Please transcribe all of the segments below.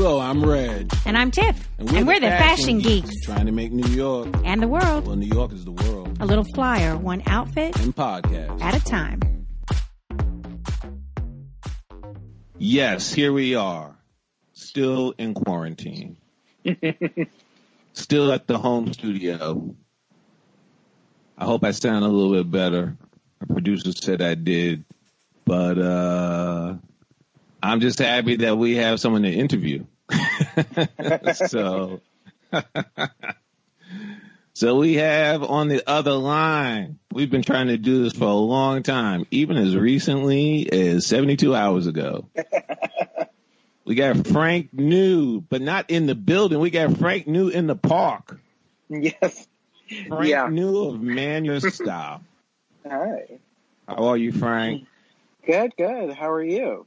Hello, I'm Reg. And I'm Tiff. And we're, and the, we're the fashion, geeks. Trying to make New York and the world. Well, New York is the world. A little flyer, one outfit and podcast at a time. Yes, here we are. Still in quarantine. Still at the home studio. I hope I sound a little bit better. Our producer said I did. But uh I'm just happy that we have someone to interview. so, so we have on the other line. We've been trying to do this for a long time, even as recently as 72 hours ago. we got Frank New, but not in the building. We got Frank New in the park. Yes. Frank yeah. New of Man Your Style. Hi. How are you, Frank? Good, good. How are you?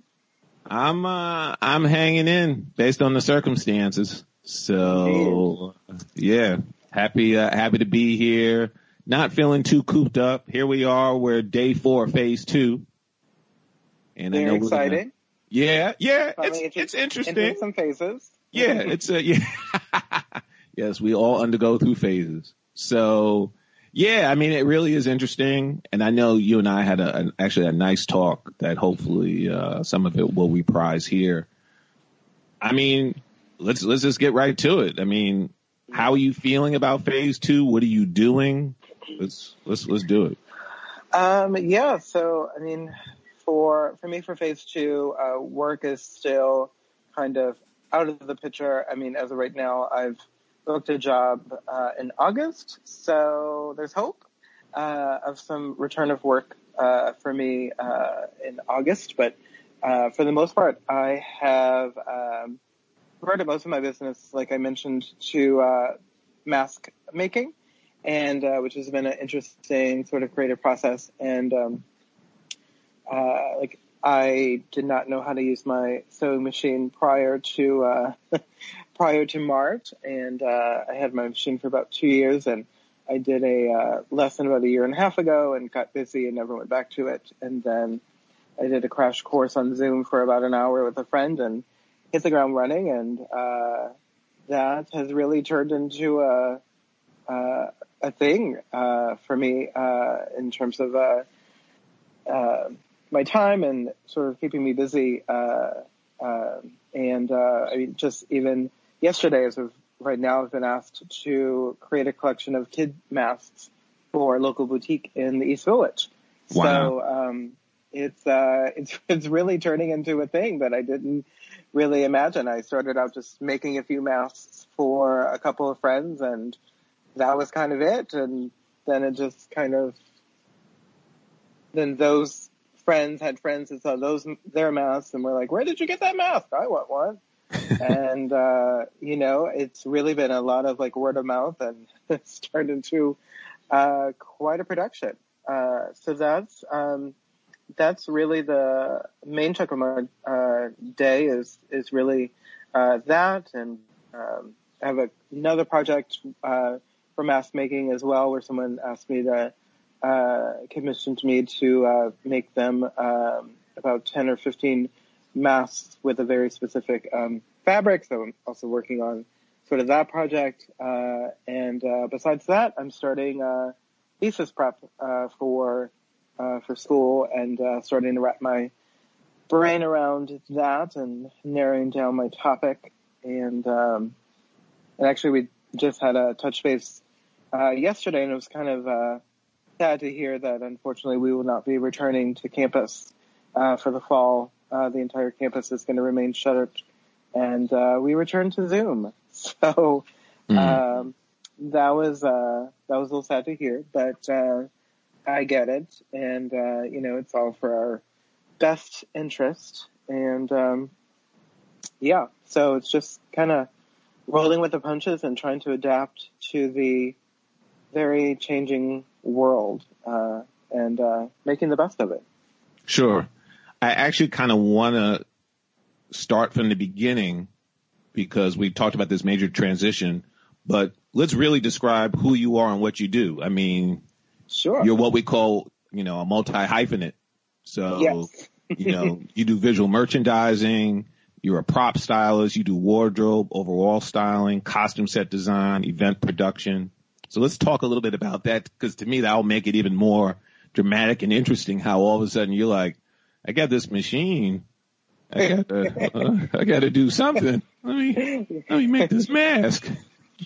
I'm uh I'm hanging in based on the circumstances. So yeah, happy uh, happy to be here. Not feeling too cooped up. Here we are. We're day four, phase two. And Very I know exciting. Gonna, yeah, yeah. It's it's, it's interesting. some phases. Yeah, it's a yeah. yes, we all undergo through phases. So yeah, I mean, it really is interesting. And I know you and I had a, an, actually a nice talk that hopefully, uh, some of it will reprise here. I mean, let's, let's just get right to it. I mean, how are you feeling about phase two? What are you doing? Let's, let's, let's do it. Um, yeah. So, I mean, for, for me, for phase two, uh, work is still kind of out of the picture. I mean, as of right now, I've, booked a job uh, in August, so there's hope uh, of some return of work uh, for me uh, in August. But uh, for the most part, I have um, converted most of my business, like I mentioned, to uh, mask making, and which has been an interesting sort of creative process. And um, like I did not know how to use my sewing machine prior to prior to March, and uh, I had my machine for about two years, and I did a uh, lesson about a year and a half ago, and got busy and never went back to it. And then I did a crash course on Zoom for about an hour with a friend, and hit the ground running, and uh, that has really turned into a uh, a thing uh, for me uh, in terms of uh, uh, my time and sort of keeping me busy. Uh, uh, and uh, I mean, just even yesterday, as of right now, I've been asked to create a collection of kid masks for a local boutique in the East Village. Wow. So um, it's uh, it's it's really turning into a thing that I didn't really imagine. I started out just making a few masks for a couple of friends, and that was kind of it. And then it just kind of then those friends had friends that saw those their masks and were like, "Where did you get that mask? I want one." and uh, you know, it's really been a lot of like word of mouth, and it's turned into uh, quite a production. Uh, so that's um, that's really the main chunk of my uh, day is is really uh, that, and um, I have a, another project uh, for mask making as well, where someone asked me to commissioned me to make them um, about ten or fifteen masks with a very specific um, fabric. So I'm also working on sort of that project. Uh, and uh, besides that, I'm starting uh, thesis prep uh, for uh, for school and uh, starting to wrap my brain around that and narrowing down my topic. And um, and actually, we just had a touch base yesterday, and it was kind of sad to hear that unfortunately we will not be returning to campus for the fall uh, the entire campus is going to remain shuttered, and uh, we returned to Zoom. So mm. um, that was uh, that was a little sad to hear, but uh, I get it, and uh, you know it's all for our best interest, and um, yeah, so it's just kind of rolling with the punches and trying to adapt to the very changing world uh, and uh, making the best of it. Sure. I actually kind of want to start from the beginning because we talked about this major transition, but let's really describe who you are and what you do. I mean, sure. You're what we call, you know, a multi hyphenate. So, yes. you know, you do visual merchandising, You're a prop stylist. You do wardrobe, overall styling, costume set design, event production. So let's talk a little bit about that because to me that'll make it even more dramatic and interesting how all of a sudden you're like, I got this machine. I got to, uh, I got to do something. Let me, let me make this mask.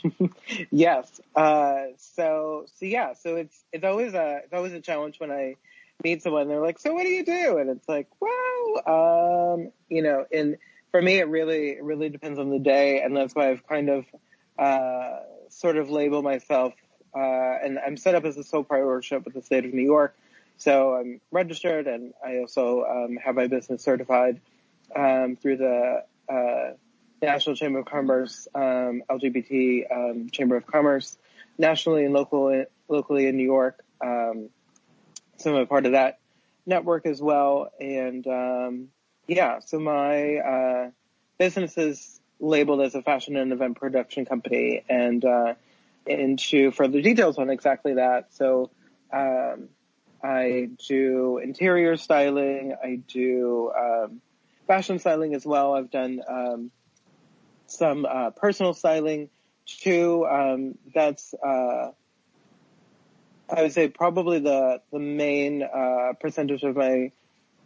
yes. Uh, so, so yeah, so it's, it's always a, it's always a challenge when I meet someone, they're like, so what do you do? And it's like, well, um, you know, and for me, it really, it really depends on the day. And that's why I've kind of, uh, sort of label myself, uh, and I'm set up as a sole proprietorship with the state of New York. So I'm registered and I also, um, have my business certified, um, through the, uh, National Chamber of Commerce, um, LGBT um, Chamber of Commerce, nationally and local, locally in New York. Um, so I'm a part of that network as well. And um, yeah, so my uh, business is labeled as a fashion and event production company. And uh, into further details on exactly that. So um, I do interior styling. I do um, fashion styling as well. I've done um, some uh, personal styling too. Um, that's uh, I would say probably the the main uh, percentage of my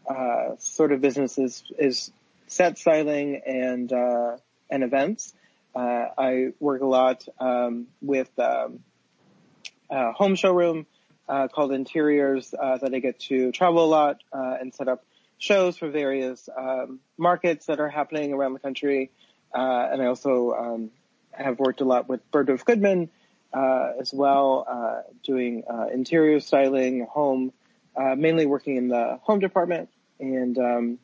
uh, sort of business is, is set styling and uh, and events. Uh, I work a lot um, with um, a home showroom called Arteriors that I get to travel a lot and set up shows for various um, markets that are happening around the country. Uh, and I also um, have worked a lot with Bergdorf Goodman uh, as well, uh, doing uh, interior styling, home, uh, mainly working in the home department. And um,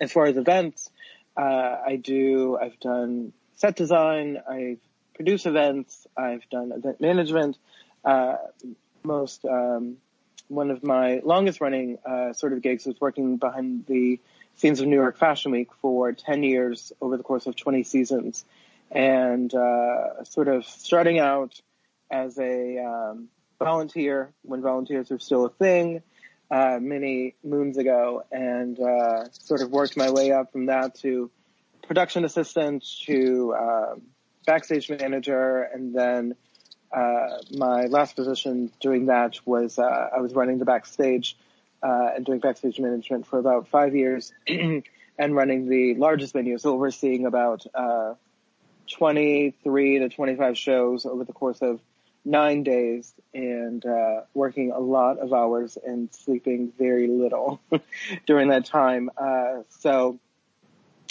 as far as events, uh, I do. I've done set design. I've produced events. I've done event management. most um, one of my longest running sort of gigs was working behind the scenes of New York Fashion Week for 10 years over the course of 20 seasons. And uh, sort of starting out as a um, volunteer when volunteers were still a thing uh, many moons ago, and uh, sort of worked my way up from that to production assistant to um, backstage manager, and then uh, my last position doing that was uh, I was running the backstage uh, and doing backstage management for about five years and running the largest venue. So overseeing about, uh, 23 to 25 shows over the course of nine days and, uh, working a lot of hours and sleeping very little during that time. Uh, so,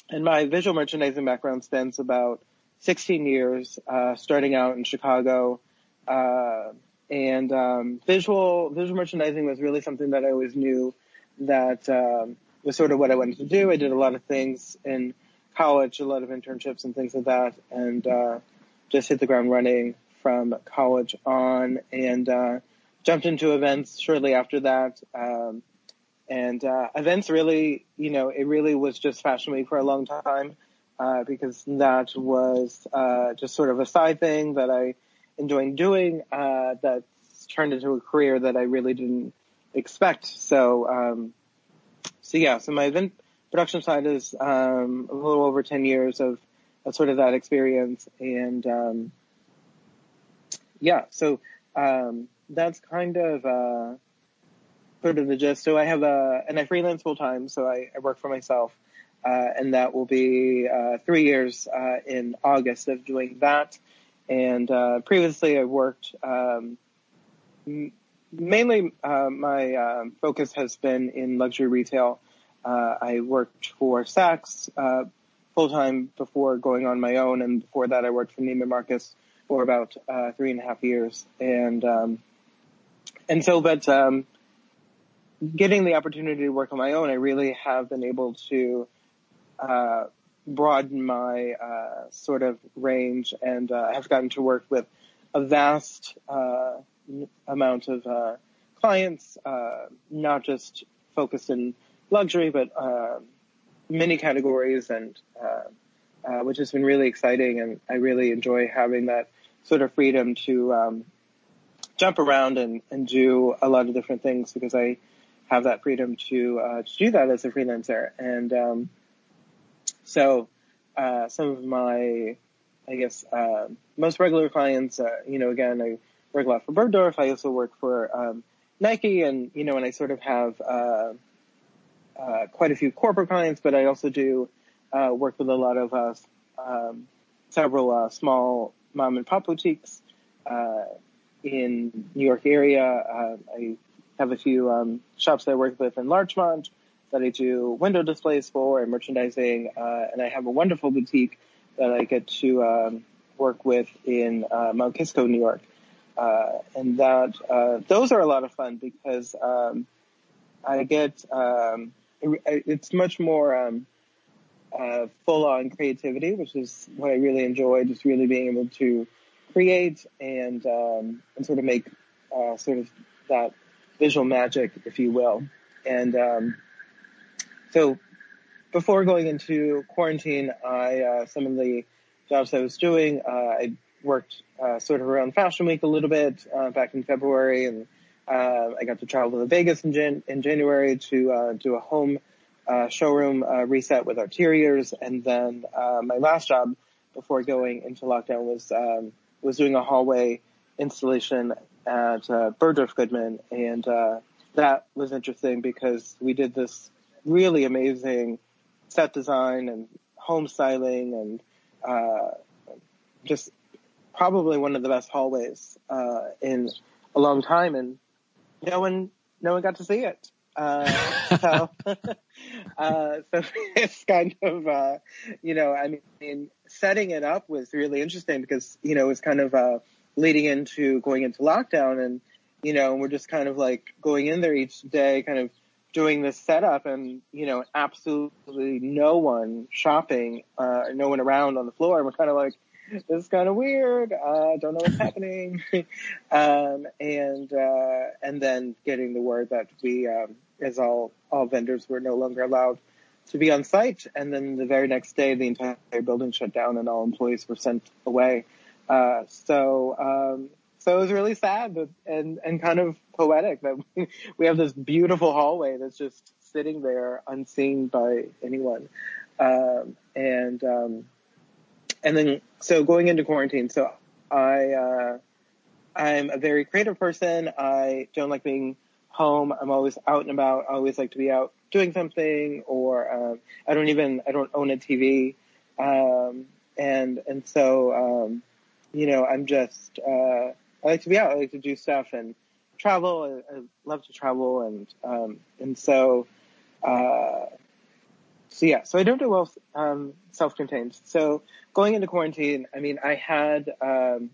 and my visual merchandising background spans about 16 years, uh, starting out in Chicago, uh, and um, visual visual merchandising was really something that I always knew that um, was sort of what I wanted to do. I did a lot of things in college, a lot of internships and things like that, and uh, just hit the ground running from college on, and uh, jumped into events shortly after that. Um, and uh, events really, you know, it really was just Fashion Week for a long time uh, because that was uh, just sort of a side thing that I enjoyed doing uh, that's turned into a career that I really didn't expect. So, um, so yeah, so my event production side is um, a little over 10 years of, of sort of that experience. And um, yeah, so um, that's kind of uh, sort of the gist. So I have a, and I freelance full time, so I, I work for myself. Uh, and that will be uh, three years uh, in August of doing that. And uh, previously, I worked um, mainly. Uh, my um, focus has been in luxury retail. Uh, I worked for Saks uh, full time before going on my own, and before that, I worked for Neiman Marcus for about uh, three and a half years. And um, and so, but um, getting the opportunity to work on my own, I really have been able to uh, broaden my uh, sort of range and uh, have gotten to work with a vast uh, amount of uh, clients, uh, not just focused in luxury, but uh, many categories, and which has been really exciting. And I really enjoy having that sort of freedom to um, jump around and, and do a lot of different things because I have that freedom to, to do that as a freelancer. And um, so uh, some of my, I guess, uh, most regular clients, uh, you know, again, I work a lot for Bergdorf. I also work for um, Nike, and you know, and I sort of have uh, uh, quite a few corporate clients, but I also do uh, work with a lot of uh, um, several uh, small mom and pop boutiques uh, in New York area. Uh, I have a few um, shops that I work with in Larchmont that I do window displays for and merchandising, uh, and I have a wonderful boutique that I get to um, work with in uh, Mount Kisco, New York. Uh, and that those are a lot of fun because um, I get um, it, it's much more um, uh, full on creativity, which is what I really enjoy. Just really being able to create and um, and sort of make uh, sort of that visual magic, if you will. And um, so before going into quarantine, I uh, some of the jobs I was doing, uh, I worked uh, sort of around Fashion Week a little bit uh, back in February, and I got to travel to Vegas in, Jan- in January to uh, do a home uh, showroom uh, reset with Arteriors, and then uh, my last job before going into lockdown was um, was doing a hallway installation at uh, Goodman, and uh, that was interesting because we did this really amazing set design and home styling and uh, just probably one of the best hallways uh, in a long time, and no one no one got to see it. Uh, so, uh, so it's kind of, uh, you know, I mean, setting it up was really interesting because, you know, it was kind of, uh, leading into going into lockdown and, you know, we're just kind of like going in there each day, kind of doing this setup and, you know, absolutely no one shopping, uh, no one around on the floor. And we're kind of like, this is kind of weird. Uh, don't know what's happening. um, and, uh, and then getting the word that we, um, as all, all vendors were no longer allowed to be on site. And then the very next day, the entire building shut down and all employees were sent away. Uh, so, um, so it was really sad and, and kind of poetic that we, we have this beautiful hallway that's just sitting there unseen by anyone. Um, and, um, and then, so going into quarantine, so I, uh, I'm a very creative person. I don't like being home. I'm always out and about. I always like to be out doing something or, um, I don't even, I don't own a TV. Um, and, and so, um, you know, I'm just, uh, I like to be out. I like to do stuff and travel. I, I love to travel. And, um, and so, uh, so yeah, so I don't do well, um, self-contained. So going into quarantine, I mean, I had, um,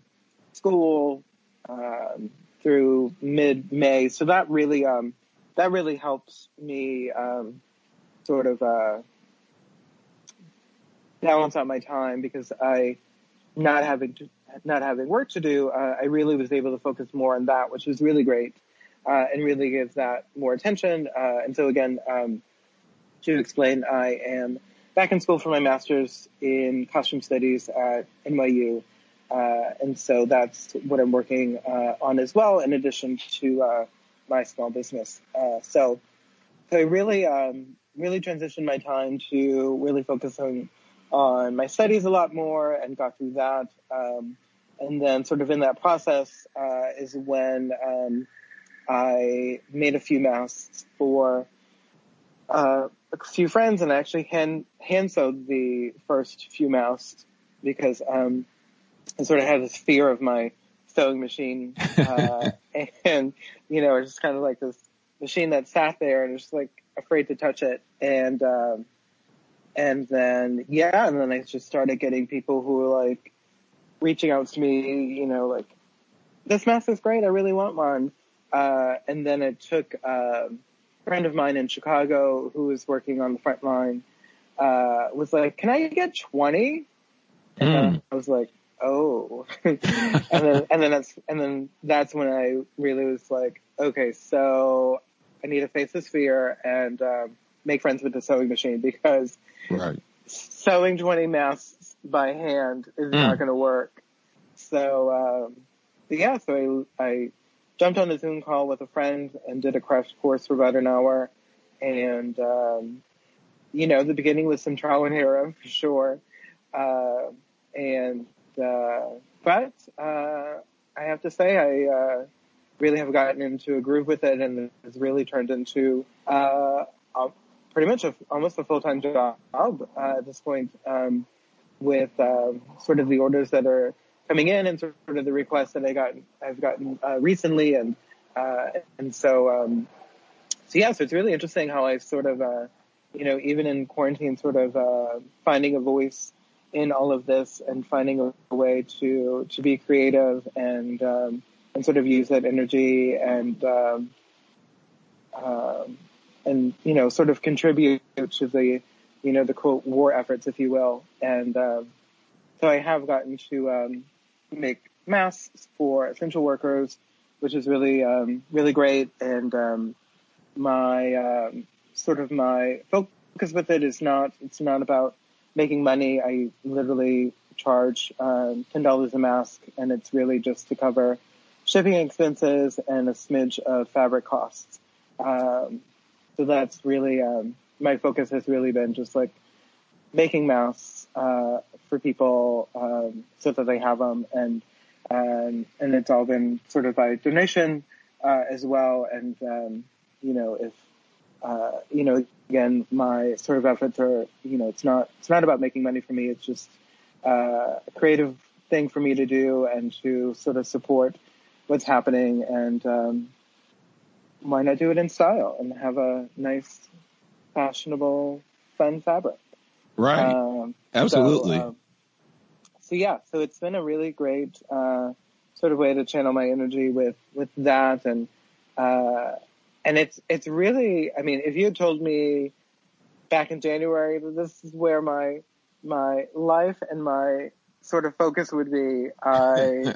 school, um, through mid-May. So that really, um, that really helps me, um, sort of, uh, balance out my time because I, not having to, not having work to do, uh, I really was able to focus more on that, which was really great, uh, and really gives that more attention. Uh, and so again, um, to explain, I am back in school for my master's in costume studies at NYU. Uh, and so that's what I'm working uh, on as well, in addition to uh, my small business. Uh, so, so I really, um, really transitioned my time to really focusing on my studies a lot more and got through that. Um, and then sort of in that process uh, is when um, I made a few masks for uh, a few friends and I actually hand, hand sewed the first few masks because um, I sort of had this fear of my sewing machine. Uh, and, you know, it's just kind of like this machine that sat there and just like afraid to touch it. And, um, and then, yeah, and then I just started getting people who were like reaching out to me, you know, like, this mask is great. I really want one. Uh, and then it took, uh, a friend of mine in Chicago who was working on the front line, uh, was like, can I get 20? Mm. Was like, oh, and then, and then that's, and then that's when I really was like, okay, so I need to face this fear and, um, make friends with the sewing machine because Right. sewing 20 masks by hand is not going to work. So, um, yeah, so I, I jumped on a Zoom call with a friend and did a crash course for about an hour. And, um, you know, the beginning was some trial and error for sure. Uh, and, uh, but, uh, I have to say I, uh, really have gotten into a groove with it and it's really turned into, uh, a, pretty much a, almost a full-time job, uh, at this point, um, with, um, sort of the orders that are coming in and sort of the requests that I got, I've gotten, uh, recently and, uh, and so, um, so yeah, so it's really interesting how I sort of, uh, you know, even in quarantine, sort of uh, finding a voice in all of this and finding a, way to to be creative and um, and sort of use that energy and um, um, and you know sort of contribute to the you know the quote war efforts, if you will. And um, so I have gotten to um, make masks for essential workers, which is really um, really great and my sort of my focus with it is not it's not about making money. I literally charge um, ten dollars a mask, and it's really just to cover shipping expenses and a smidge of fabric costs. Um, so that's really um, my focus has really been just like making masks uh, for people um, so that they have them, and um, and it's all been sort of by donation uh, as well, and you know, if, uh, you know, again, my sort of efforts are, you know, it's not, it's not about making money for me. It's just, uh, a creative thing for me to do and to sort of support what's happening and, um, why not do it in style and have a nice, fashionable, fun fabric. Right. Um, Absolutely. So, um, so yeah, so it's been a really great, uh, sort of way to channel my energy with, with that and, uh, and it's it's really I mean if you had told me back in January that this is where my my life and my sort of focus would be I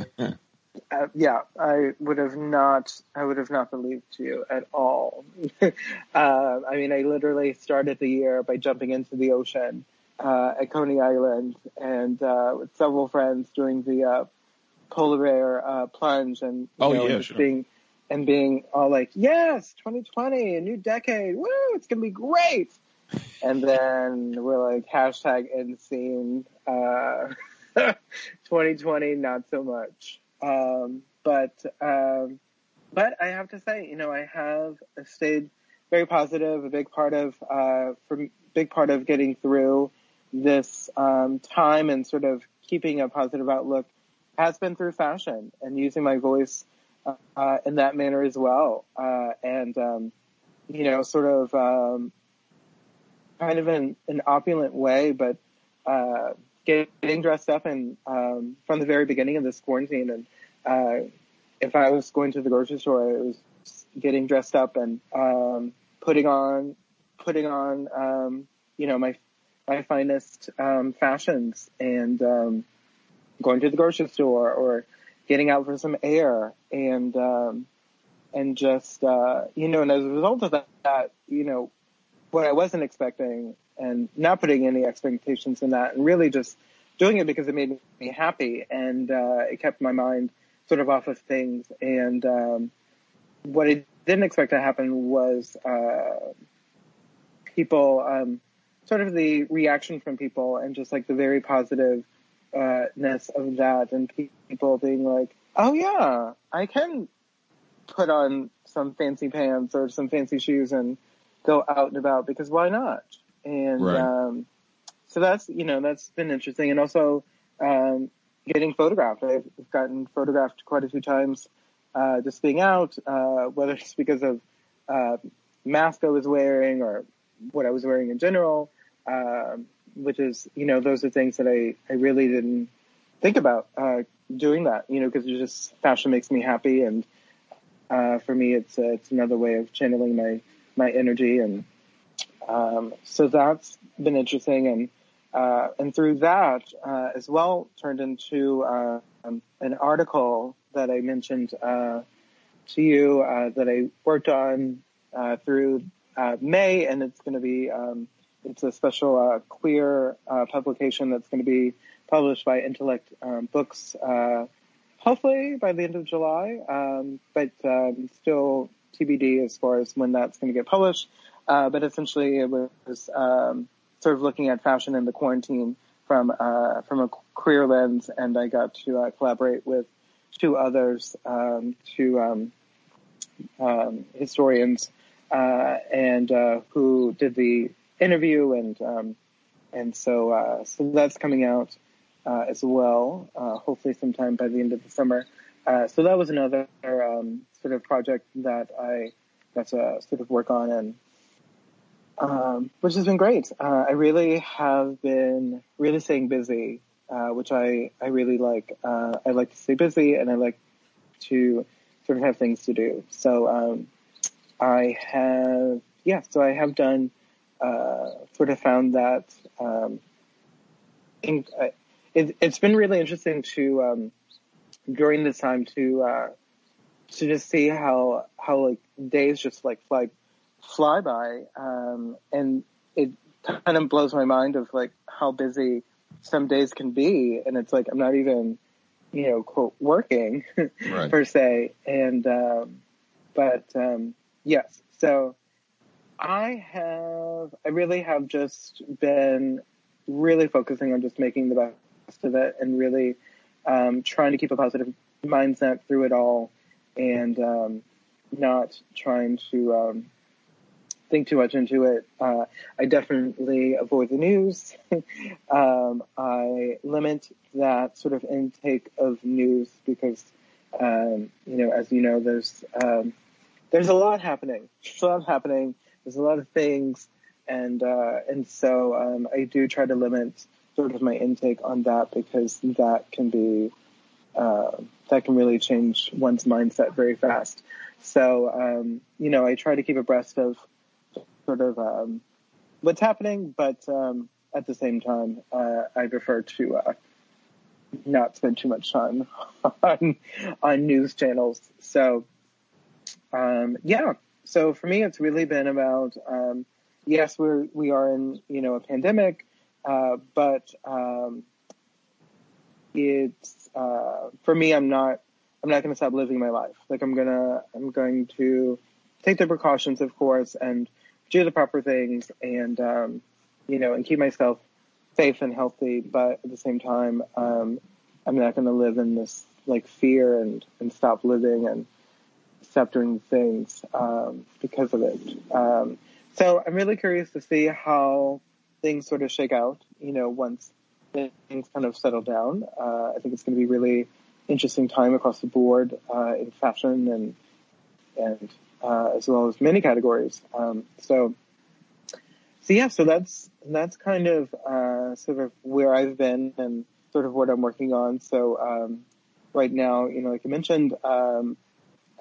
uh, yeah I would have not I would have not believed you at all uh, I mean I literally started the year by jumping into the ocean uh, at Coney Island and uh, with several friends doing the uh, polar bear uh, plunge and oh know, yeah sure. being and being all like, yes, 2020, a new decade, woo, it's gonna be great. And then we're like, hashtag end scene, uh, 2020, not so much. Um, but, um, but I have to say, you know, I have stayed very positive, a big part of, uh, for big part of getting through this, um, time and sort of keeping a positive outlook has been through fashion and using my voice uh, in that manner as well. Uh, and, um, you know, sort of, um, kind of in an opulent way, but, uh, getting dressed up and, um, from the very beginning of this quarantine. And, uh, if I was going to the grocery store, I was getting dressed up and, um, putting on, putting on, um, you know, my, my finest, um, fashions and, um, going to the grocery store or, getting out for some air and um and just uh you know and as a result of that you know what I wasn't expecting and not putting any expectations in that and really just doing it because it made me happy and uh it kept my mind sort of off of things. And um what I didn't expect to happen was uh people um sort of the reaction from people and just like the very positive uh, of that and people being like, oh yeah, I can put on some fancy pants or some fancy shoes and go out and about because why not? And, Right. um, so that's, you know, that's been interesting. And also, um, getting photographed. I've gotten photographed quite a few times, uh, just being out, uh, whether it's because of, uh, mask I was wearing or what I was wearing in general. Um, which is, you know, those are things that I, I really didn't think about, uh, doing that, you know, cause it's just fashion makes me happy. And, uh, for me, it's, uh, it's another way of channeling my, my energy. And, um, so that's been interesting. And, uh, and through that, uh, as well turned into, uh, um, an article that I mentioned, uh, to you, uh, that I worked on, uh, through, uh, May and it's going to be, um, it's a special uh, queer uh, publication that's going to be published by Intellect um, Books, uh, hopefully by the end of July, um, but um, still TBD as far as when that's going to get published. Uh, but essentially it was, um, sort of looking at fashion in the quarantine from, uh, from a career lens. And I got to uh, collaborate with two others, um, two, um, um, historians, uh, and, uh, who did the interview. And, and so, uh, so that's coming out, uh, as well, uh, hopefully sometime by the end of the summer. Uh, so that was another, um, sort of project that I got to sort of work on and, um, which has been great. Uh, I really have been really staying busy, uh, which I, I really like. Uh, I like to stay busy and I like to sort of have things to do. So, um, I have, yeah, so I have done, uh, sort of found that, um, in, uh, it, has been really interesting to, um, during this time to, uh, to just see how, how like days just like fly, fly by. Um, and it kind of blows my mind of like how busy some days can be. And it's like, I'm not even, you know, quote, working right. per se. And, um, but, um, yes, so I have, I really have just been really focusing on just making the best of it and really, um, trying to keep a positive mindset through it all and, um, not trying to, um, think too much into it. Uh, I definitely avoid the news. um, I limit that sort of intake of news because, um, you know, as you know, there's um, there's a lot happening. There's a lot happening. There's a lot of things, and uh, and so I do try to limit sort of my intake on that because that can be uh, that can really change one's mindset very fast. So um, you know, I try to keep abreast of sort of um, what's happening, but um, at the same time, uh, I prefer to uh, not spend too much time on on news channels. So um, yeah, so for me, it's really been about um, yes, we're we are in you know a pandemic, uh, but um, it's uh, for me, I'm not I'm not going to stop living my life. Like I'm gonna I'm going to take the precautions, of course, and do the proper things and, um, you know, and keep myself safe and healthy. But at the same time, um, I'm not going to live in this like fear and, and stop living and stop doing things, um, because of it. Um, so I'm really curious to see how things sort of shake out, you know, once things kind of settle down. Uh, I think it's going to be really interesting time across the board, uh, in fashion and, and uh, as well as many categories. Um, so, so yeah, so that's that's kind of uh, sort of where I've been and sort of what I'm working on. So um, right now, you know, like I mentioned, um,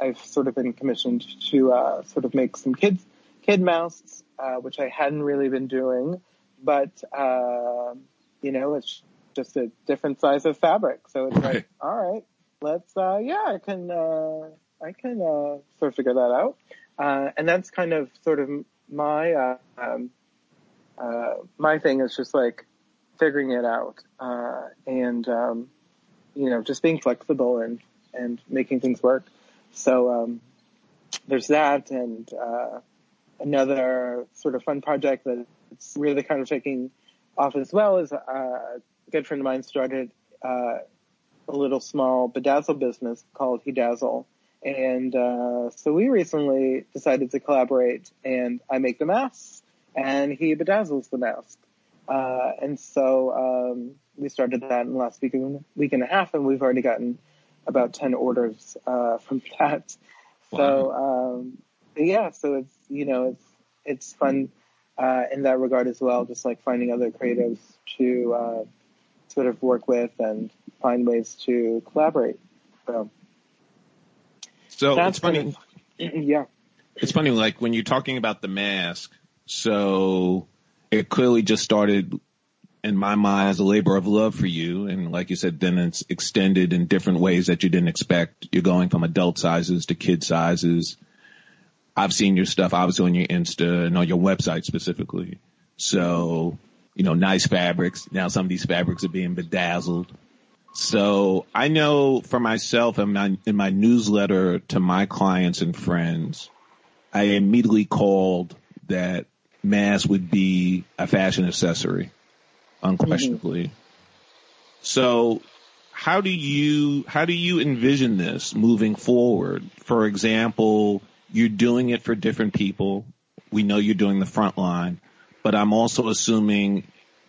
I've sort of been commissioned to uh, sort of make some kids kid masks, uh, which I hadn't really been doing, but uh, you know, it's just a different size of fabric. So it's like, all right, let's, uh, yeah, I can, uh, I can uh, sort of figure that out. Uh, and that's kind of sort of my uh, um, uh, my thing is just like figuring it out uh, and um, you know just being flexible and and making things work. So um, there's that, and uh, another sort of fun project that it's really kind of taking off as well is uh, a good friend of mine started a little small bedazzle business called He Dazzle and uh, so we recently decided to collaborate, and I make the masks, and he bedazzles the mask. Uh, and so um, we started that in the last week and, week and a half, and we've already gotten about 10 orders uh, from that. Wow. So um, yeah, so it's you know it's it's fun uh, in that regard as well, just like finding other creatives to uh, sort of work with and find ways to collaborate. So. So That's it's funny. yeah. It's funny, like when you're talking about the mask, so it clearly just started in my mind as a labor of love for you. And like you said, then it's extended in different ways that you didn't expect. You're going from adult sizes to kid sizes. I've seen your stuff obviously on your Insta and on your website specifically. So, you know, nice fabrics. Now some of these fabrics are being bedazzled. So I know for myself in my, in my newsletter to my clients and friends, I immediately called that masks would be a fashion accessory, unquestionably. Mm-hmm. So how do you how do you envision this moving forward? For example, you're doing it for different people. We know you're doing the front line, but I'm also assuming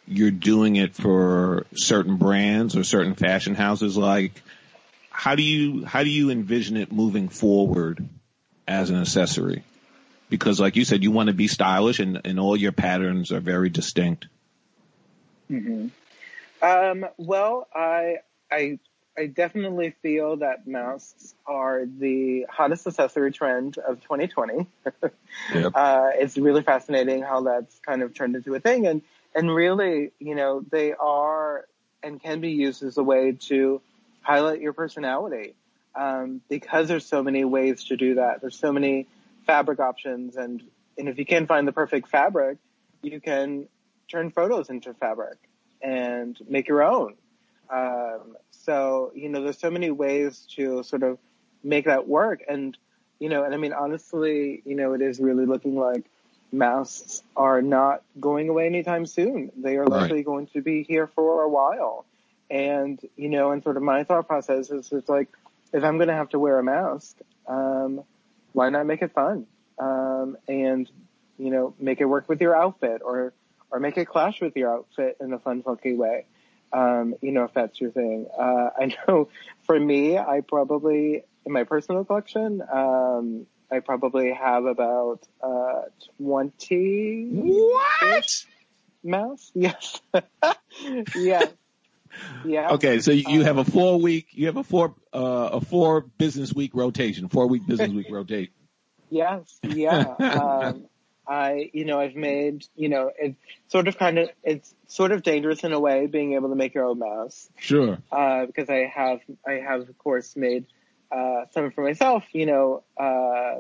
you're doing it for certain brands or certain fashion houses. Like, how do you how do you envision it moving forward as an accessory? Because, like you said, you want to be stylish, and, and all your patterns are very distinct. Mm-hmm. Um, well, I I I definitely feel that masks are the hottest accessory trend of 2020. yep. uh, it's really fascinating how that's kind of turned into a thing, and and really, you know, they are and can be used as a way to highlight your personality um, because there's so many ways to do that. There's so many fabric options, and and if you can't find the perfect fabric, you can turn photos into fabric and make your own. Um, so, you know, there's so many ways to sort of make that work. And, you know, and I mean, honestly, you know, it is really looking like masks are not going away anytime soon. They are likely right. going to be here for a while. And, you know, and sort of my thought process is it's like, if I'm going to have to wear a mask, um, why not make it fun? Um, and, you know, make it work with your outfit or, or make it clash with your outfit in a fun, funky way um, you know, if that's your thing. Uh, I know for me, I probably, in my personal collection, um, I probably have about, uh, 20. What? Mouse? Yes. yes. Yeah. Okay, so you have a four week, you have a four, uh, a four business week rotation, four week business week rotation. Yes. Yeah. Um, I, you know, I've made, you know, it's sort of kind of, it's sort of dangerous in a way being able to make your own mouse. Sure. Uh, because I have, I have of course made, uh, some for myself, you know, uh,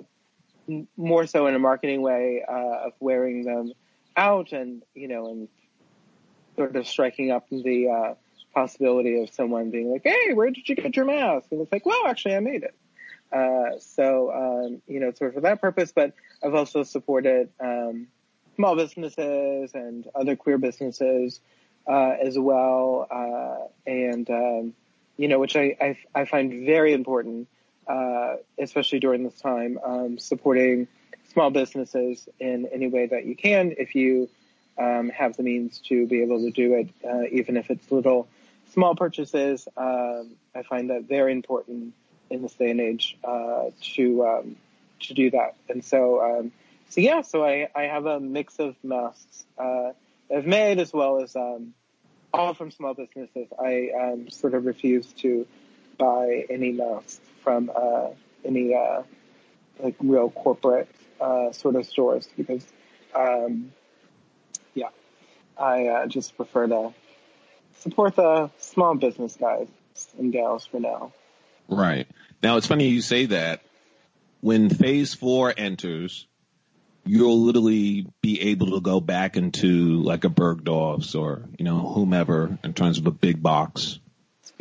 more so in a marketing way, uh, of wearing them out and, you know, and sort of striking up the, uh, possibility of someone being like, Hey, where did you get your mask? And it's like, well, actually I made it. Uh, so, um, you know, sort of for that purpose, but I've also supported, um, small businesses and other queer businesses, uh, as well. Uh, and, um, you know, which I, I, I, find very important, uh, especially during this time, um, supporting small businesses in any way that you can if you, um, have the means to be able to do it, uh, even if it's little small purchases. Um, I find that very important in this day and age uh, to um, to do that. And so um, so yeah, so I, I have a mix of masks uh, I've made as well as um, all from small businesses. I um, sort of refuse to buy any masks from uh, any uh, like real corporate uh, sort of stores because um, yeah, I uh, just prefer to support the small business guys and gals for now. Right. Now it's funny you say that. When phase four enters, you'll literally be able to go back into like a Bergdorf's or, you know, whomever in terms of a big box,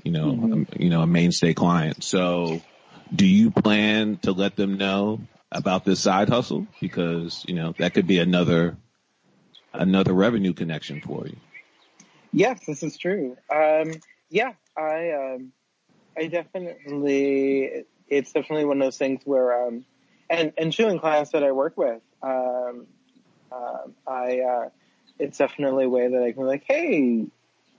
you know, mm-hmm. a, you know, a mainstay client. So do you plan to let them know about this side hustle? Because, you know, that could be another, another revenue connection for you. Yes, this is true. Um, yeah, I, um, I definitely, it's definitely one of those things where, um, and, and in class that I work with, um, uh, I, uh, it's definitely a way that I can be like, hey,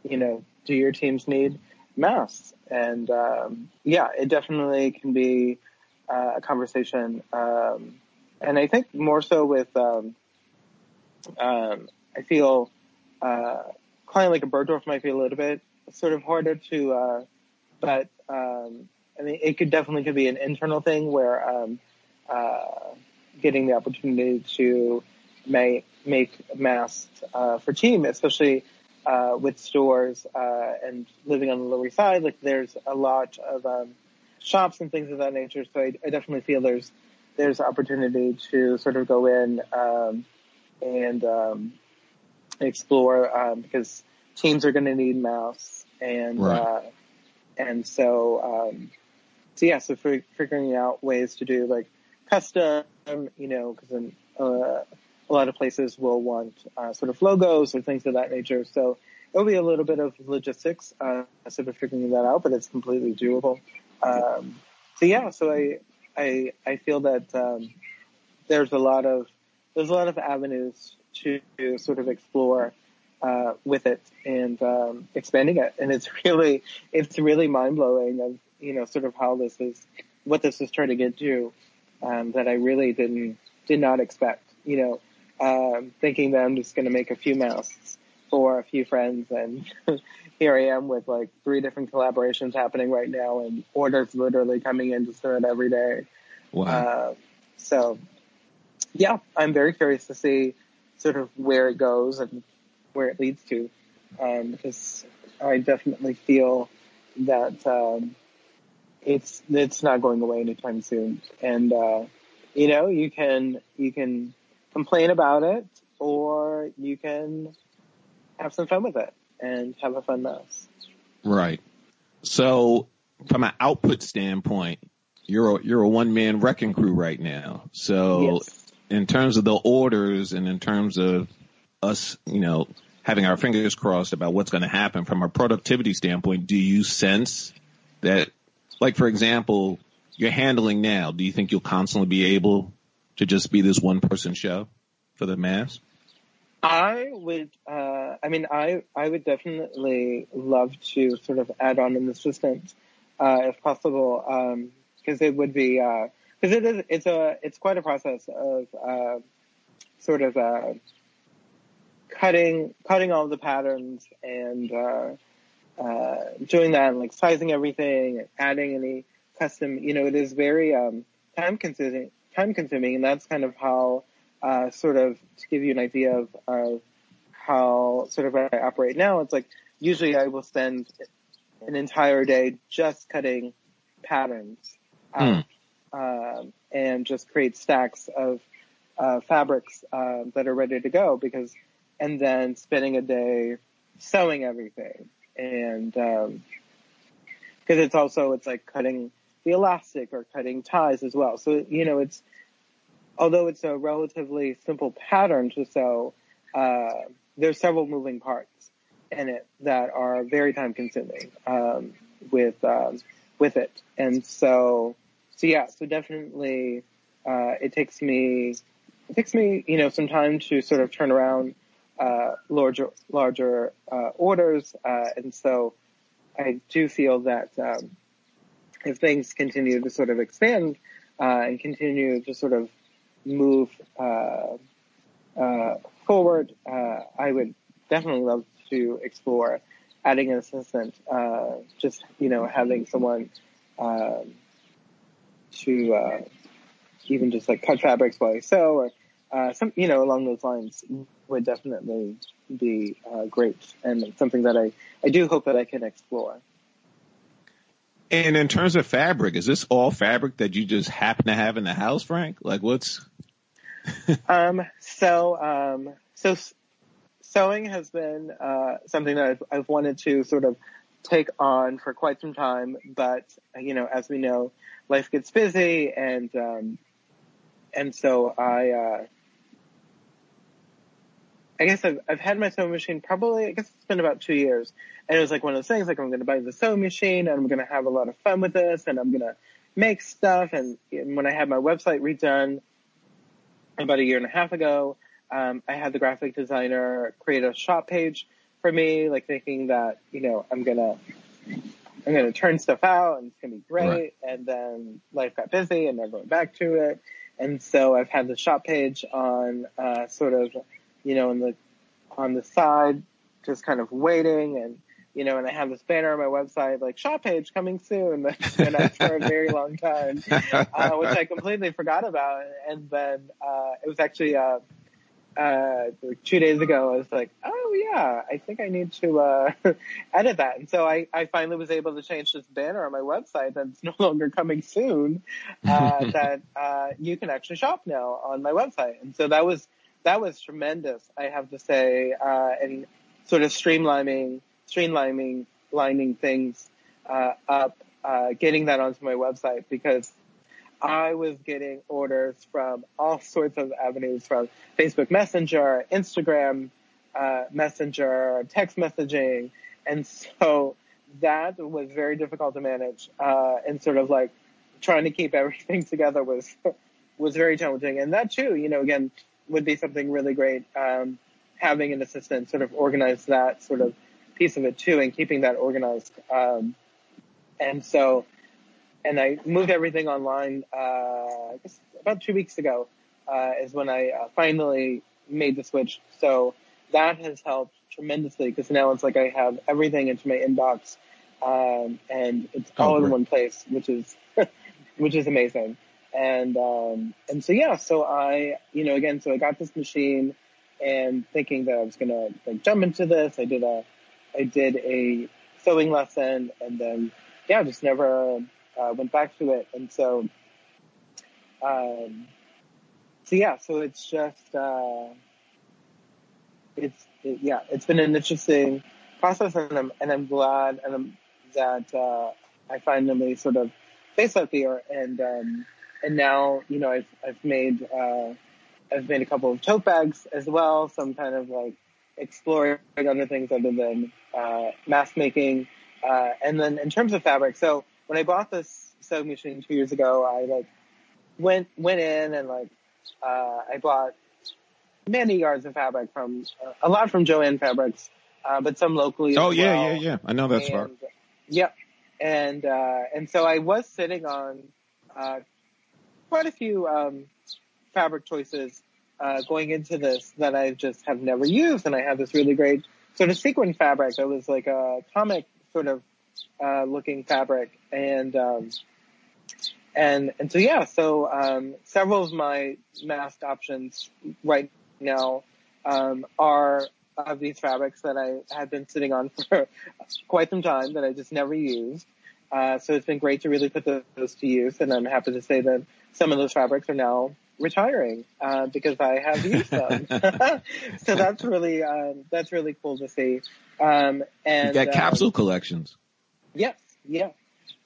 you know, do your teams need masks? And, um, yeah, it definitely can be uh, a conversation. Um, and I think more so with, um, um, I feel, uh, client like a Bergdorf might be a little bit sort of harder to, uh, but um, I mean, it could definitely could be an internal thing where um, uh, getting the opportunity to make make masks uh, for team, especially uh, with stores uh, and living on the Lower East Side. Like, there's a lot of um, shops and things of that nature. So I, I, definitely feel there's there's opportunity to sort of go in um, and um, explore um, because teams are going to need masks and. Right uh, and so, um, so yeah, so for figuring out ways to do like custom, you know, cause, uh, a lot of places will want uh, sort of logos or things of that nature. So it'll be a little bit of logistics, uh, sort of figuring that out, but it's completely doable. Um, so yeah, so I, I, I feel that, um, there's a lot of, there's a lot of avenues to sort of explore, uh, with it and, um, expanding it. And it's really, it's really mind blowing of, you know, sort of how this is, what this is turning into, um, that I really didn't, did not expect, you know, um, thinking that I'm just going to make a few masks for a few friends and here I am with like three different collaborations happening right now and orders literally coming in just about every day. Wow. Uh, so yeah, I'm very curious to see sort of where it goes and where it leads to. Um, because I definitely feel that, um, it's, it's not going away anytime soon. And, uh, you know, you can, you can complain about it or you can have some fun with it and have a fun mess. Right. So from an output standpoint, you're a, you're a one man wrecking crew right now. So Yes. in terms of the orders and in terms of us, you know, having our fingers crossed about what's going to happen from a productivity standpoint, do you sense that, like for example, you're handling now, do you think you'll constantly be able to just be this one person show for the mass? I would, uh, I mean, I, I would definitely love to sort of add on an assistant, uh, if possible, um, cause it would be, uh, cause it is, it's a, it's quite a process of, uh, sort of, uh, cutting, cutting all the patterns and, uh, uh, doing that and like sizing everything and adding any custom, you know, it is very, um, time consuming, time consuming and that's kind of how, uh, sort of to give you an idea of, of how sort of I operate now. It's like usually I will spend an entire day just cutting patterns out, um, and just create stacks of uh, fabrics uh, that are ready to go because, and then spending a day sewing everything and um, because it's also it's like cutting the elastic or cutting ties as well. So you know it's although it's a relatively simple pattern to sew, uh, there's several moving parts in it that are very time consuming, um, with, um, with it. And so, so yeah, so definitely, uh, it takes me, it takes me, you know, some time to sort of turn around, uh, larger, larger, uh, orders. Uh, and so I do feel that, um, if things continue to sort of expand, uh, and continue to sort of move uh, uh, forward, uh, I would definitely love to explore adding an assistant. Uh, just you know, having someone um, to uh, even just like cut fabrics while I sew, or uh, some you know along those lines would definitely be uh, great and something that I I do hope that I can explore. And in terms of fabric, is this all fabric that you just happen to have in the house, Frank? Like what's Um, so, um, so sewing has been, uh, something that I've, I've wanted to sort of take on for quite some time, but, you know, as we know, life gets busy and, um, and so I, uh, I guess I've, I've had my sewing machine probably, I guess it's been about two years. And it was like one of those things, like I'm going to buy the sewing machine and I'm going to have a lot of fun with this and I'm going to make stuff. And, and when I had my website redone, about a year and a half ago, um, I had the graphic designer create a shop page for me, like thinking that, you know, I'm gonna, I'm gonna turn stuff out and it's gonna be great. Right. And then life got busy and never went back to it. And so I've had the shop page on, uh, sort of, you know, in the, on the side, just kind of waiting and, you know, and I have this banner on my website, like shop page coming soon, that's been up for a very long time uh, which I completely forgot about. And then uh, it was actually uh, uh, like two days ago. I was like, oh yeah, I think I need to uh, edit that. And so I, I finally was able to change this banner on my website that's no longer coming soon. Uh, that uh, you can actually shop now on my website. And so that was that was tremendous. I have to say, uh, and sort of streamlining streamlining lining things uh, up, uh, getting that onto my website because I was getting orders from all sorts of avenues from Facebook Messenger, Instagram, uh, Messenger, text messaging. And so that was very difficult to manage. Uh, and sort of like trying to keep everything together was, was very challenging. And that too, you know, again, would be something really great. Um, having an assistant sort of organize that sort of piece of it too and keeping that organized. Um, and so, and I moved everything online, uh, I guess about two weeks ago, uh, is when I uh, finally made the switch. So that has helped tremendously because now it's like I have everything into my inbox, um, and it's Oh, all in one place, which is, which is amazing. And, um, and so yeah, so I, you know, again, so I got this machine and thinking that I was going to like jump into this. I did a, I did a sewing lesson and then, yeah, just never, uh, went back to it. And so, um, so yeah, so it's just, uh, it's, it, yeah, it's been an interesting process and I'm, and I'm glad and I'm, that, uh, I finally sort of face out there and, um, and now, you know, I've, I've made, uh, I've made a couple of tote bags as well. So I'm kind of like exploring other things other than, uh, mask making. Uh, and then in terms of fabric, so when I bought this sewing machine two years ago, I like went, went in and like, uh, I bought many yards of fabric from, uh, a lot from Jo-Ann Fabrics, uh, but some locally. Oh yeah, well. yeah, yeah. I know that's right. And, Yep. And, uh, and so I was sitting on, uh, quite a few, um, fabric choices, uh, going into this that I just have never used. And I have this really great sort of sequin fabric that was like a comic sort of, uh, looking fabric. And, um, and, and so yeah, so, um, several of my mask options right now, um, are of these fabrics that I had been sitting on for quite some time that I just never used. Uh, so it's been great to really put those, those to use, and I'm happy to say that some of those fabrics are now retiring uh, because I have used them. so that's really um, that's really cool to see. Um, and You got um, capsule collections. Yes, yeah.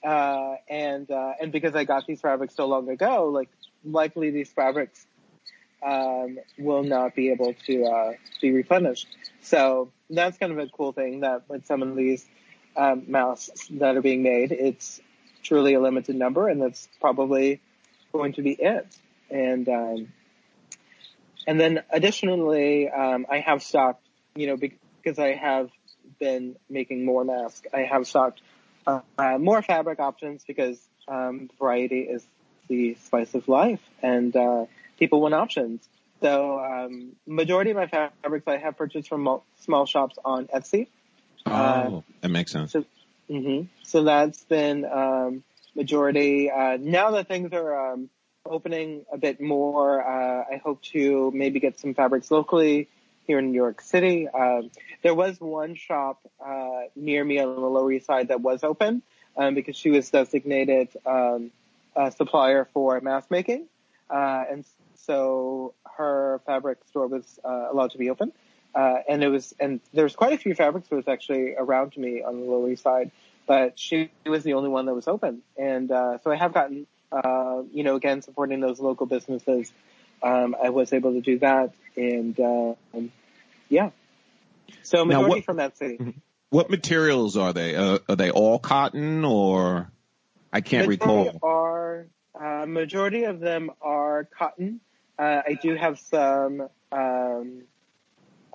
Uh, and, uh, and because I got these fabrics so long ago, like, likely these fabrics, um, will not be able to, uh, be replenished. So that's kind of a cool thing that with some of these, um, masks that are being made, it's truly a limited number and that's probably going to be it. And, um, and then additionally, um, I have stocked, you know, because I have been making more masks, I have stocked uh, uh, more fabric options because um, variety is the spice of life, and uh, people want options. So, um, majority of my fabrics I have purchased from small shops on Etsy. Oh, Uh, that makes sense. So, hmm so that's been um, majority. Uh, now that things are um, opening a bit more, uh, I hope to maybe get some fabrics locally here in New York City. Um, there was one shop uh, near me on the Lower East Side that was open um, because she was designated um, a supplier for mask making, uh, and so her fabric store was uh, allowed to be open. Uh, and it was, and there's quite a few fabric stores actually around me on the Lower East Side, but she was the only one that was open. And, uh, so I have gotten, uh, you know, again, supporting those local businesses. Um, I was able to do that and, uh, um, yeah. So Now, majority what- from that city. What materials are they? Uh, are they all cotton or? I can't majority recall. Are uh, majority of them are cotton. Uh, I do have some um,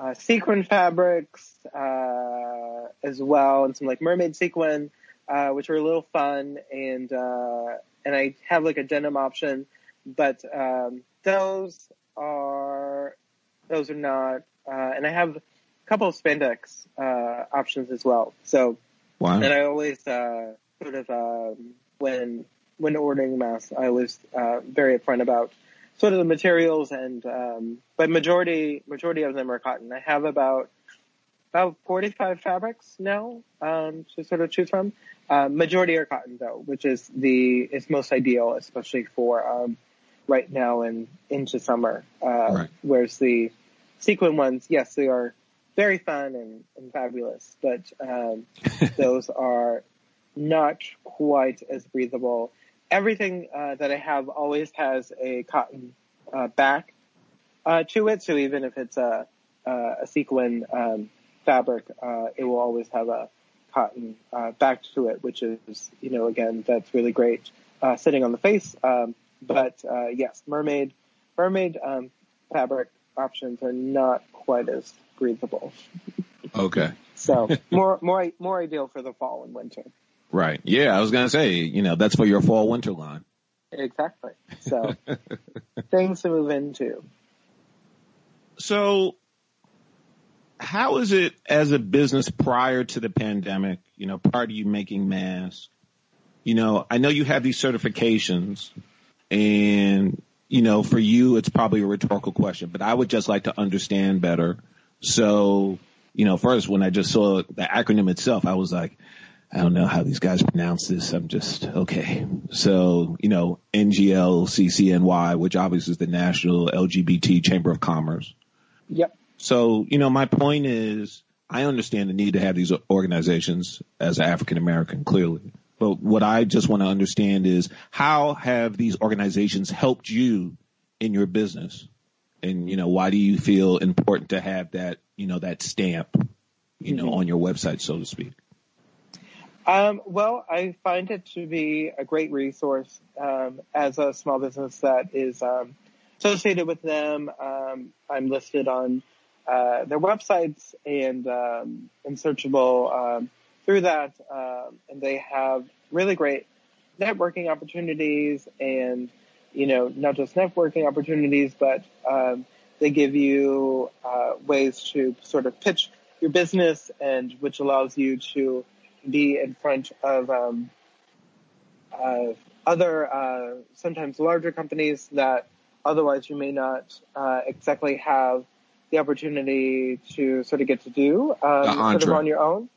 uh, sequin fabrics uh, as well, and some like mermaid sequin, uh, which were a little fun. And uh, and I have like a denim option, but um, those are those are not. Uh, and I have a couple of spandex uh, options as well. So Wow. and I always uh, sort of um, when when ordering masks, I was uh, very upfront about sort of the materials and um, but majority majority of them are cotton. I have about about 45 fabrics now um, to sort of choose from. Uh, majority are cotton though, which is the is most ideal, especially for um, right now and into summer. Uh, Right. Whereas the sequin ones, yes, they are very fun and, and fabulous, but um, those are not quite as breathable. Everything uh, that I have always has a cotton uh, back uh, to it. So even if it's a, a sequin um, fabric, uh, it will always have a cotton uh, back to it, which is, you know, again, that's really great uh, sitting on the face. Um, but yes, mermaid, mermaid um, fabric options are not quite as breathable. Okay. so more, more, more ideal for the fall and winter. Right. Yeah, I was gonna say, you know, that's for your fall winter line. Exactly. So things to move into. So how is it as a business prior to the pandemic, you know, prior to you making masks? You know, I know you have these certifications and, you know, for you, it's probably a rhetorical question, but I would just like to understand better. So, you know, first when I just saw the acronym itself, I was like, I don't know how these guys pronounce this. I'm just okay. So, you know, NGLCCNY, which obviously is the National LGBT Chamber of Commerce. Yep. So, you know, my point is I understand the need to have these organizations as an African American, clearly. But what I just want to understand is how have these organizations helped you in your business? And, you know, why do you feel important to have that, you know, that stamp, you know, mm-hmm. on your website, so to speak? Um, well, I find it to be a great resource um, as a small business that is um, associated with them. Um, I'm listed on uh, their websites and um, and searchable um, through that, and they have really great networking opportunities and you know not just networking opportunities, but they give you uh, ways to sort of pitch your business and which allows you to be in front of um, uh, other, uh, sometimes larger companies that otherwise you may not uh, exactly have the opportunity to sort of get to do um, sort of on your own.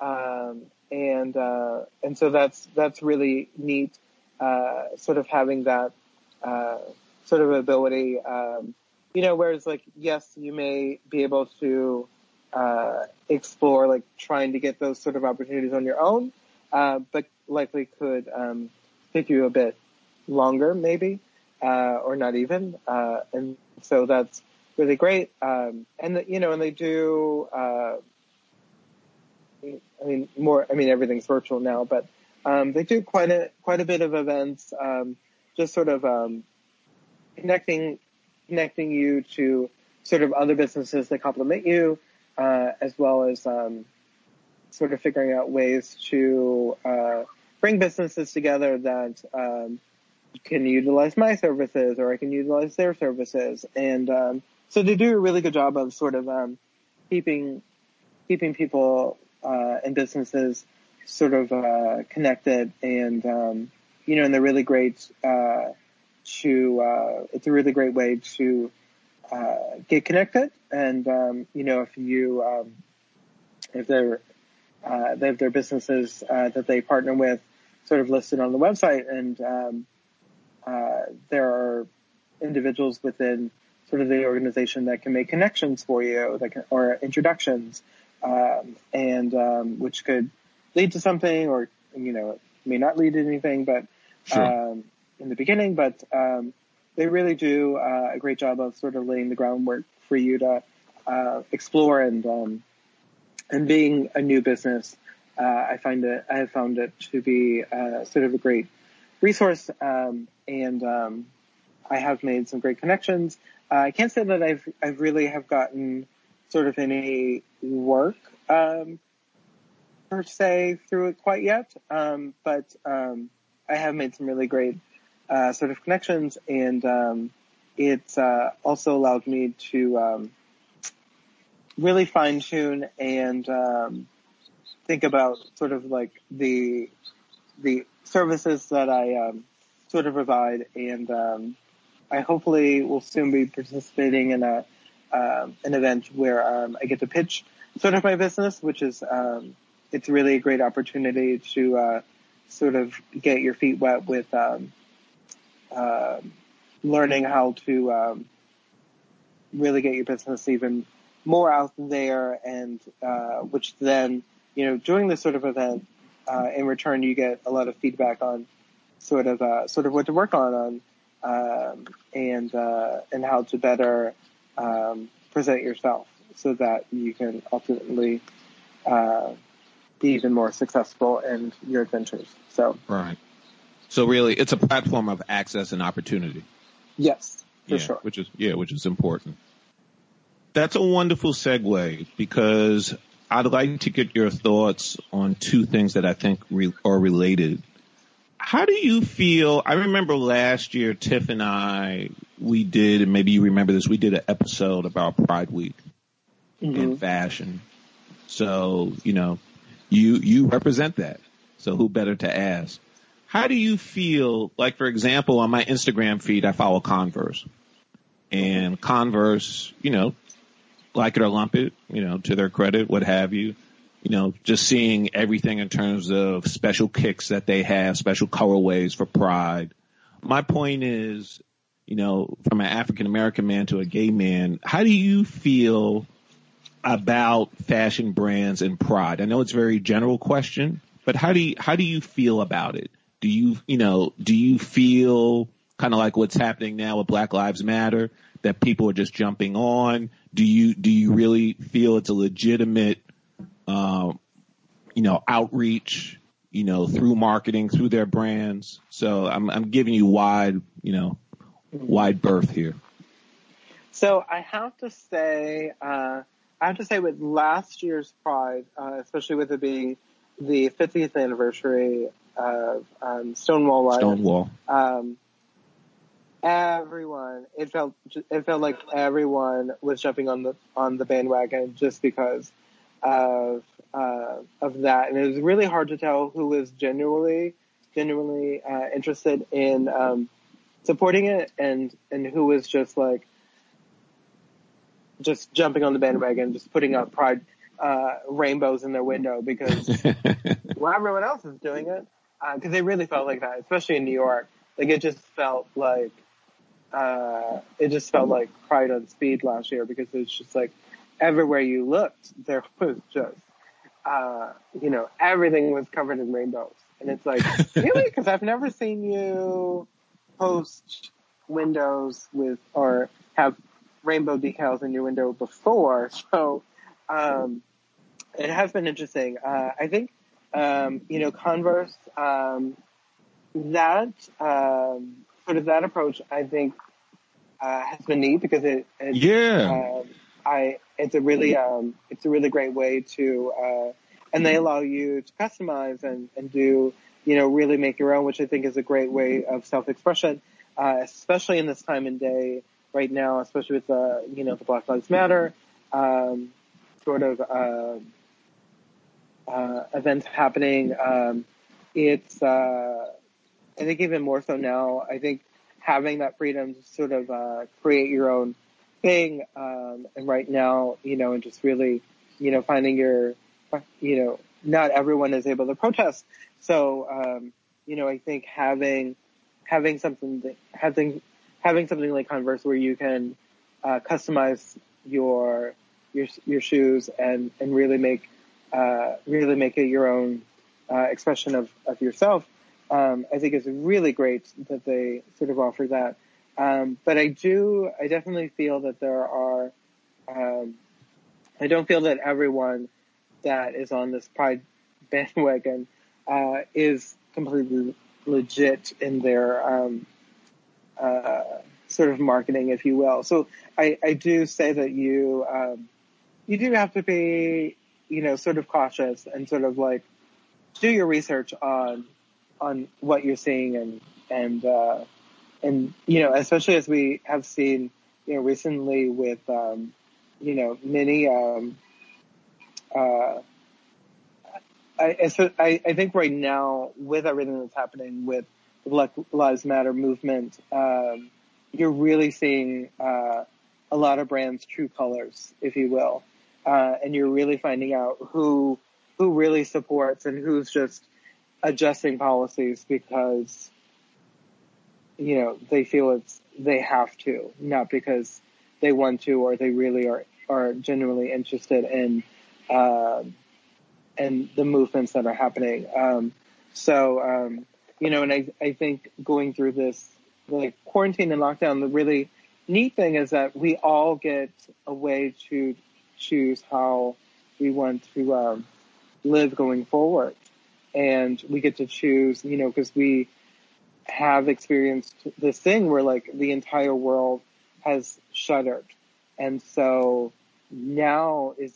Um, and uh, and so that's that's really neat. Uh, sort of having that uh, sort of ability. Um, you know, whereas like yes, you may be able to uh, explore like trying to get those sort of opportunities on your own, uh, but likely could um, take you a bit longer, maybe, uh, or not even. Uh, and so that's really great. Um, and the, you know, and they do. Uh, I mean, more. I mean, everything's virtual now, but um, they do quite a quite a bit of events, um, just sort of um, connecting connecting you to sort of other businesses that complement you, uh, as well as um, sort of figuring out ways to uh, bring businesses together that um, can utilize my services or I can utilize their services. And um, so they do a really good job of sort of um, keeping keeping people uh, and businesses sort of uh, connected and um, you know and they're really great uh, to uh, it's a really great way to uh, get connected. And um, you know, if you um, if they're uh, they have their businesses uh, that they partner with sort of listed on the website, and um, uh, there are individuals within sort of the organization that can make connections for you, that can, or introductions, um, and um, which could lead to something, or you know, it may not lead to anything, but sure. Um, in the beginning, but um, they really do uh, a great job of sort of laying the groundwork for you to uh, explore and um, and being a new business. Uh, I find it I have found it to be uh, sort of a great resource, um, and um, I have made some great connections. Uh, I can't say that I've I've really have gotten sort of any work um, per se through it quite yet, um, but um, I have made some really great uh, sort of connections, and um, it's uh, also allowed me to um, really fine tune and um, think about sort of like the the services that I um, sort of provide, and um, I hopefully will soon be participating in a um, an event where I get to pitch sort of my business, which is it's really a great opportunity to uh, sort of get your feet wet with um, uh, learning how to um, really get your business even more out there, and uh, which then, you know, doing this sort of event, uh, in return, you get a lot of feedback on sort of uh, sort of what to work on on um, and uh, and how to better um, present yourself so that you can ultimately uh, be even more successful in your adventures. So right. So really, it's a platform of access and opportunity. Yes, for yeah, sure. Which is yeah, which is important. That's a wonderful segue because I'd like to get your thoughts on two things that I think re- are related. How do you feel? I remember last year, Tiff and I, we did, and maybe you remember this, we did an episode about Pride Week Mhm. in fashion. So, you know, you, you represent that. So who better to ask? How do you feel, like for example, on my Instagram feed, I follow Converse. And Converse, you know, like it or lump it, you know, to their credit, what have you. You know, just seeing everything in terms of special kicks that they have, special colorways for pride. My point is, you know, from an African American man to a gay man, how do you feel about fashion brands and pride? I know it's a very general question, but how do you, how do you feel about it? Do you, you know, do you feel kind of like what's happening now with Black Lives Matter that people are just jumping on? Do you, do you really feel it's a legitimate, um, you know, outreach, you know, through marketing, through their brands? So I'm, I'm giving you wide, you know, wide berth here. So I have to say, uh, I have to say with last year's Pride, uh, especially with it being the 50th anniversary of um, Stonewall riots, Stonewall. um, everyone it felt it felt like everyone was jumping on the on the bandwagon just because of uh, of that, and it was really hard to tell who was genuinely genuinely uh, interested in um, supporting it and and who was just like just jumping on the bandwagon, just putting up pride uh, rainbows in their window because well, everyone else is doing it. Because it really felt like that, especially in New York. Like it just felt like uh, it just felt like Pride on speed last year because it's just like everywhere you looked, there was just uh, you know everything was covered in rainbows, and it's like really because I've never seen you post windows with or have rainbow decals in your window before, so um, it has been interesting. Uh, I think um, you know Converse um, that um, sort of that approach. I think uh, has been neat because it, it yeah. um, I it's a really um, it's a really great way to uh, and they allow you to customize and, and do you know really make your own, which I think is a great way of self expression, uh, especially in this time and day right now, especially with the you know the Black Lives Matter um, sort of uh, uh, events happening. Um, it's uh, I think even more so now. I think having that freedom to sort of uh, create your own thing, um, and right now, you know, and just really, you know, finding your, you know, not everyone is able to protest. So, um, you know, I think having having something that, having having something like Converse where you can uh, customize your your your shoes and and really make uh, really make it your own uh, expression of of yourself. Um, I think it's really great that they sort of offer that. Um, but I do, I definitely feel that there are, um, I don't feel that everyone that is on this pride bandwagon uh, is completely legit in their um, uh, sort of marketing, if you will. So I, I do say that you um, you do have to be, you know, sort of cautious and sort of like do your research on on what you're seeing and and uh, and you know, especially as we have seen, you know, recently with um, you know many. Um, uh, I, I, I think right now with everything that's happening with the Black Lives Matter movement, um, you're really seeing uh, a lot of brands' true colors, if you will, uh, and you're really finding out who who really supports and who's just adjusting policies because you know they feel it's they have to, not because they want to or they really are are genuinely interested in um, and the movements that are happening. Um, so um, you know, and I, I think going through this like quarantine and lockdown, the really neat thing is that we all get a way to choose how we want to um, live going forward. And we get to choose, you know, because we have experienced this thing where like the entire world has shuttered. And so now is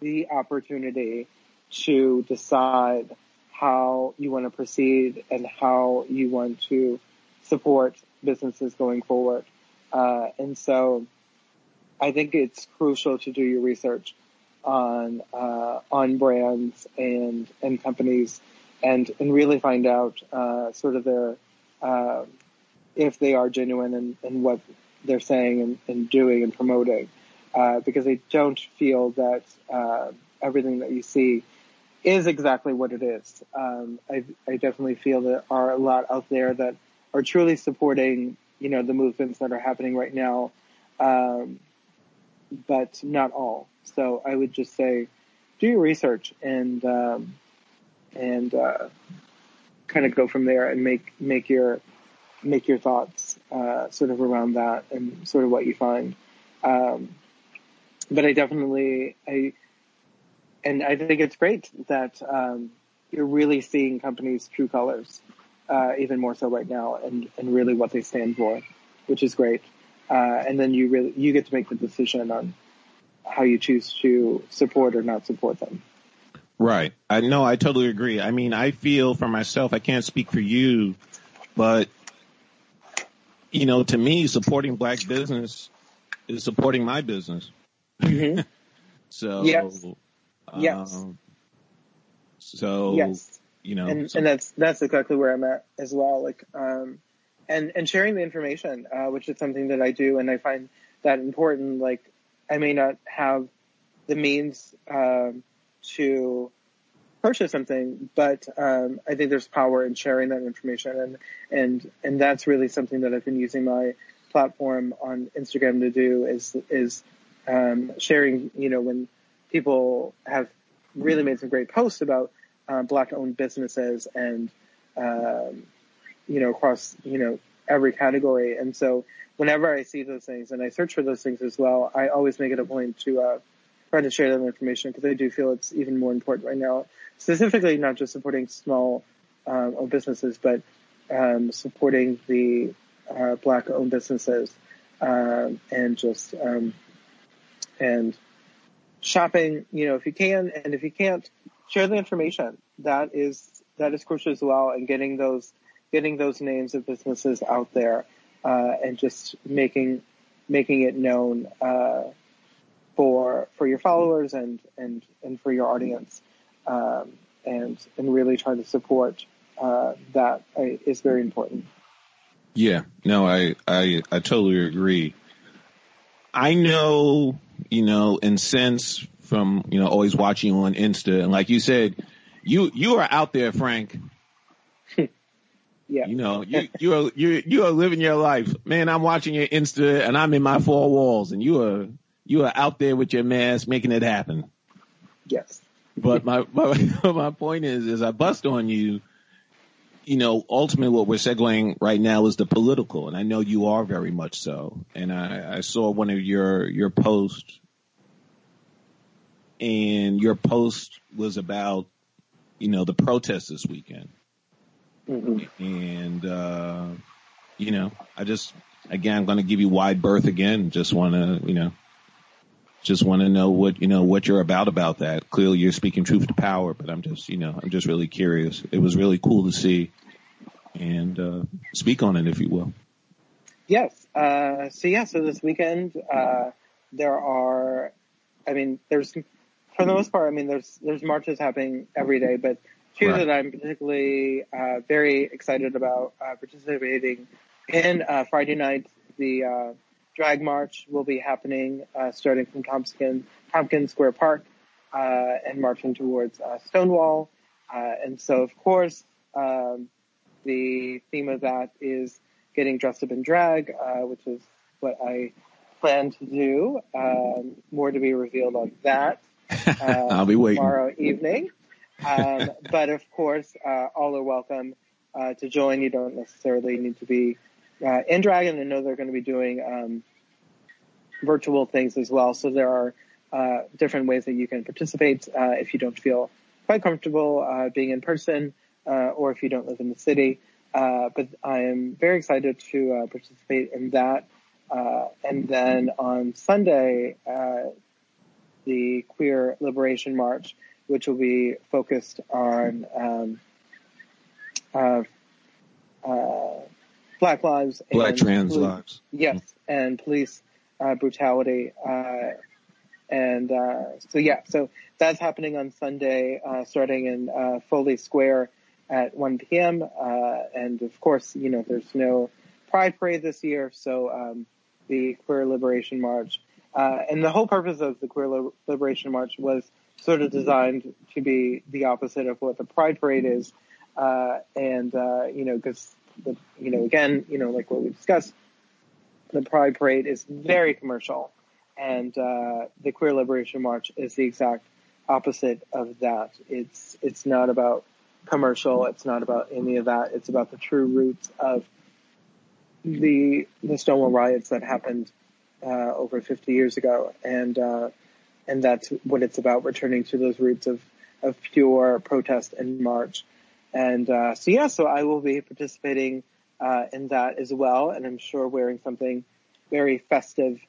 the opportunity to decide how you want to proceed and how you want to support businesses going forward. Uh, and so I think it's crucial to do your research on uh, on brands and and companies and and really find out uh, sort of their uh, if they are genuine and, and what they're saying and, and doing and promoting uh, because I don't feel that uh, everything that you see is exactly what it is. Um, I, I definitely feel there are a lot out there that are truly supporting, you know, the movements that are happening right now, um, but not all. So I would just say, do your research and um, and uh, kind of go from there and make make your make your thoughts uh, sort of around that and sort of what you find. Um, but I definitely I and I think it's great that um, you're really seeing companies' true colors, uh, even more so right now, and and really what they stand for, which is great. Uh, and then you really you get to make the decision on how you choose to support or not support them. Right. I know. I totally agree. I mean, I feel for myself. I can't speak for you, but you know, to me, supporting black business is supporting my business. Mm-hmm. so yes. Yes. Um, so yes. you know, and so- and that's that's exactly where I'm at as well. Like, um, and and sharing the information, uh, which is something that I do, and I find that important. Like, I may not have the means um, to purchase something, but um, I think there's power in sharing that information, and and and that's really something that I've been using my platform on Instagram to do is is um, sharing. You know, when people have really made some great posts about uh, black-owned businesses and um, you know across you know every category, and so whenever I see those things and I search for those things as well, I always make it a point to uh, try to share that information because I do feel it's even more important right now. Specifically, not just supporting small um, owned businesses, but um, supporting the uh, black-owned businesses um, and just um, and shopping. You know, if you can, and if you can't, share the information. That is that is crucial as well, and getting those getting those names of businesses out there uh, and just making making it known uh, for for your followers and and and for your audience, um, and and really try to support uh, that uh, very important. Yeah, no, I, I, I totally agree. I know, you know, in sense from, you know, always watching on Insta and like you said, you, you are out there, Frank. Yeah. You know, you, you are, you, you are living your life. Man, I'm watching your Insta and I'm in my four walls and you are, you are out there with your mask making it happen. Yes. But my, my, my point is, is I bust on you, you know, ultimately what we're segueing right now is the political, and I know you are very much so. And I, I saw one of your your posts, and your post was about, you know, the protests this weekend, hmm and uh, you know, I just again I'm going to give you wide berth again. Just want to, you know, just want to know what you know what you're about about that. Clearly, you're speaking truth to power, but I'm just, you know, I'm just really curious. It was really cool to see, and uh, speak on it if you will. Yes. Uh, so yeah, so this weekend, uh, there are, I mean, there's, for the most part, I mean, there's, there's marches happening every day, but two Right. that I'm particularly, uh, very excited about, uh, participating in, uh, Friday night, the, uh, drag march will be happening, uh, starting from Tompkins, Tompkins Square Park, uh, and marching towards, uh, Stonewall. Uh, and so of course, um, the theme of that is getting dressed up in drag, uh, which is what I plan to do. Um, more to be revealed on that uh, I'll be waiting. tomorrow evening. Um, but of course, uh, all are welcome uh, to join. You don't necessarily need to be uh, in Dragon. I know they're going to be doing um, virtual things as well. So there are uh, different ways that you can participate uh, if you don't feel quite comfortable uh, being in person, uh, or if you don't live in the city. but I am very excited to participate in that. and then on Sunday, the Queer Liberation March, which will be focused on um, uh, uh, Black lives, Black trans police, lives. Yes, and police uh, brutality. Uh, and uh, so yeah, so that's happening on Sunday, uh, starting in Foley Square at 1 p.m. and of course, you know, there's no Pride Parade this year, so um, the Queer Liberation March uh, and the whole purpose of the Queer Liberation March was sort of designed to be the opposite of what the Pride Parade is. Uh, and, uh, you know, because, you know, again, you know, like what we discussed, the Pride Parade is very commercial. And uh, the Queer Liberation March is the exact opposite of that. It's, it's not about commercial. It's not about any of that. It's about the true roots of the, the Stonewall riots that happened uh, over 50 years ago, and uh, and that's what it's about, returning to those roots of of pure protest and march. And uh, so yeah, so I will be participating uh, in that as well, and I'm sure wearing something very festive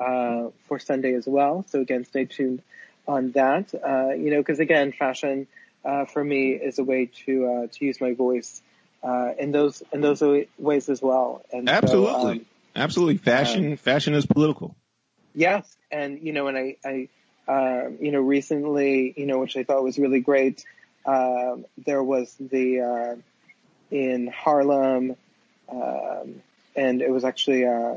uh, for Sunday as well. So again, stay tuned on that. Uh, you know, because again, fashion for me is a way to to use my voice in those in those ways as well. And absolutely. So, um, Absolutely. Fashion, fashion is political. Yes. And, you know, and I, I, uh, you know, recently, you know, which I thought was really great, uh, there was the, uh, in Harlem, um, and it was actually, uh,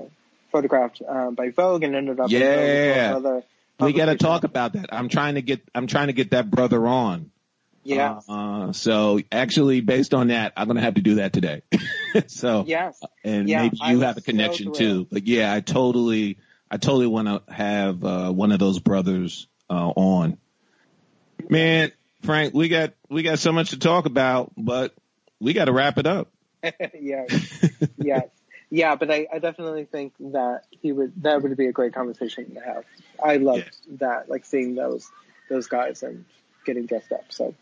photographed, uh, by Vogue and ended up yeah. Other we got to talk about that. I'm trying to get, I'm trying to get that brother on. Yeah. Uh, so actually, based on that, I'm gonna have to do that today. so yes, and yeah, maybe you have a connection so too. But yeah, I totally, I totally want to have uh, one of those brothers uh, on. Man, Frank, we got we got so much to talk about, but we got to wrap it up. yeah, yes, yeah. But I, I definitely think that he would that would be a great conversation to have. I loved that, like seeing those those guys and getting dressed up. So.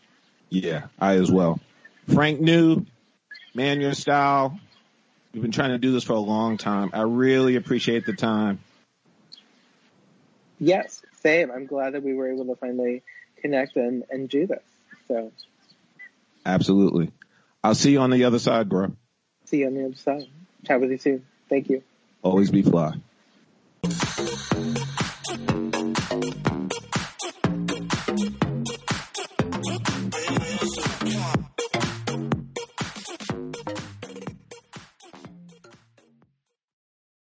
Yeah, I as well. Frank New, Man Your Style. We've been trying to do this for a long time. I really appreciate the time. Yes, same. I'm glad that we were able to finally connect and, and do this. So. Absolutely. I'll see you on the other side, bro. See you on the other side. Chat with you soon. Thank you. Always be fly.